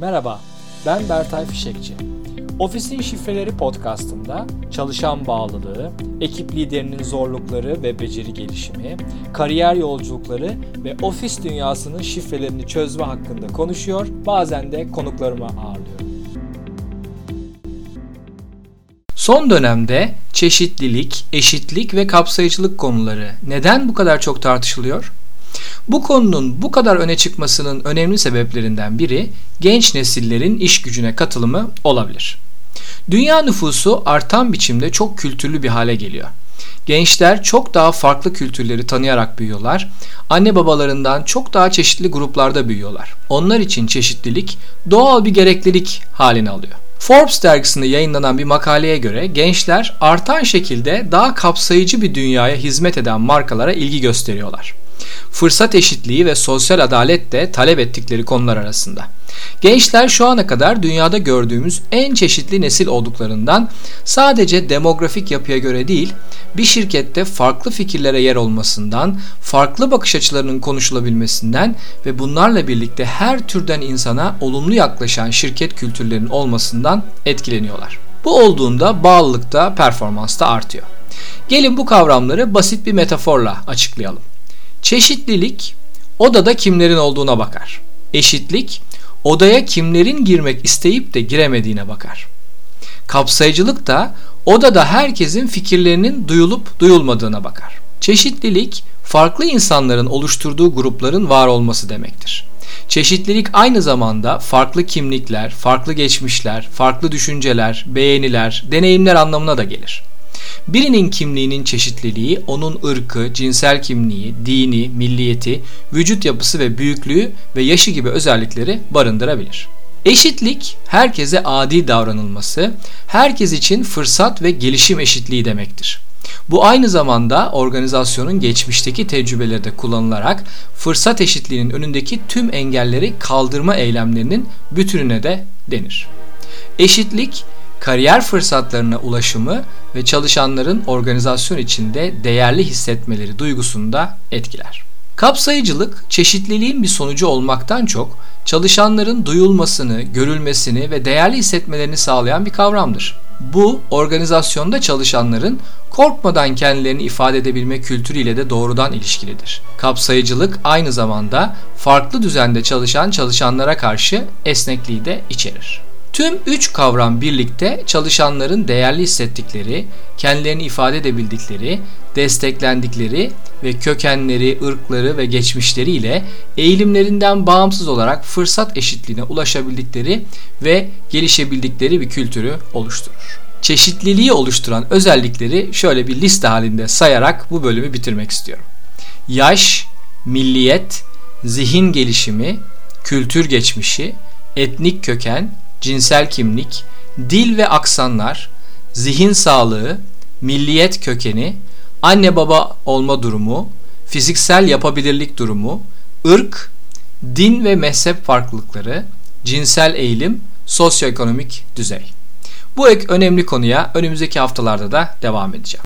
Merhaba, ben Bertay Fişekçi. Ofisin Şifreleri podcastında çalışan bağlılığı, ekip liderinin zorlukları ve beceri gelişimi, kariyer yolculukları ve ofis dünyasının şifrelerini çözme hakkında konuşuyor, bazen de konuklarımı ağırlıyorum. Son dönemde çeşitlilik, eşitlik ve kapsayıcılık konuları neden bu kadar çok tartışılıyor? Bu konunun bu kadar öne çıkmasının önemli sebeplerinden biri genç nesillerin iş gücüne katılımı olabilir. Dünya nüfusu artan biçimde çok kültürlü bir hale geliyor. Gençler çok daha farklı kültürleri tanıyarak büyüyorlar. Anne babalarından çok daha çeşitli gruplarda büyüyorlar. Onlar için çeşitlilik doğal bir gereklilik halini alıyor. Forbes dergisinde yayınlanan bir makaleye göre gençler artan şekilde daha kapsayıcı bir dünyaya hizmet eden markalara ilgi gösteriyorlar fırsat eşitliği ve sosyal adalet de talep ettikleri konular arasında. Gençler şu ana kadar dünyada gördüğümüz en çeşitli nesil olduklarından sadece demografik yapıya göre değil, bir şirkette farklı fikirlere yer olmasından, farklı bakış açılarının konuşulabilmesinden ve bunlarla birlikte her türden insana olumlu yaklaşan şirket kültürlerinin olmasından etkileniyorlar. Bu olduğunda bağlılıkta, performansta artıyor. Gelin bu kavramları basit bir metaforla açıklayalım. Çeşitlilik odada kimlerin olduğuna bakar. Eşitlik odaya kimlerin girmek isteyip de giremediğine bakar. Kapsayıcılık da odada herkesin fikirlerinin duyulup duyulmadığına bakar. Çeşitlilik farklı insanların oluşturduğu grupların var olması demektir. Çeşitlilik aynı zamanda farklı kimlikler, farklı geçmişler, farklı düşünceler, beğeniler, deneyimler anlamına da gelir. Birinin kimliğinin çeşitliliği onun ırkı, cinsel kimliği, dini, milliyeti, vücut yapısı ve büyüklüğü ve yaşı gibi özellikleri barındırabilir. Eşitlik, herkese adi davranılması, herkes için fırsat ve gelişim eşitliği demektir. Bu aynı zamanda organizasyonun geçmişteki tecrübeleri de kullanılarak fırsat eşitliğinin önündeki tüm engelleri kaldırma eylemlerinin bütününe de denir. Eşitlik, kariyer fırsatlarına ulaşımı ve çalışanların organizasyon içinde değerli hissetmeleri duygusunu da etkiler. Kapsayıcılık, çeşitliliğin bir sonucu olmaktan çok çalışanların duyulmasını, görülmesini ve değerli hissetmelerini sağlayan bir kavramdır. Bu, organizasyonda çalışanların korkmadan kendilerini ifade edebilme kültürüyle de doğrudan ilişkilidir. Kapsayıcılık aynı zamanda farklı düzende çalışan çalışanlara karşı esnekliği de içerir. Tüm üç kavram birlikte çalışanların değerli hissettikleri, kendilerini ifade edebildikleri, desteklendikleri ve kökenleri, ırkları ve geçmişleriyle eğilimlerinden bağımsız olarak fırsat eşitliğine ulaşabildikleri ve gelişebildikleri bir kültürü oluşturur. Çeşitliliği oluşturan özellikleri şöyle bir liste halinde sayarak bu bölümü bitirmek istiyorum. Yaş, milliyet, zihin gelişimi, kültür geçmişi, etnik köken, cinsel kimlik, dil ve aksanlar, zihin sağlığı, milliyet kökeni, anne baba olma durumu, fiziksel yapabilirlik durumu, ırk, din ve mezhep farklılıkları, cinsel eğilim, sosyoekonomik düzey. Bu ek önemli konuya önümüzdeki haftalarda da devam edeceğim.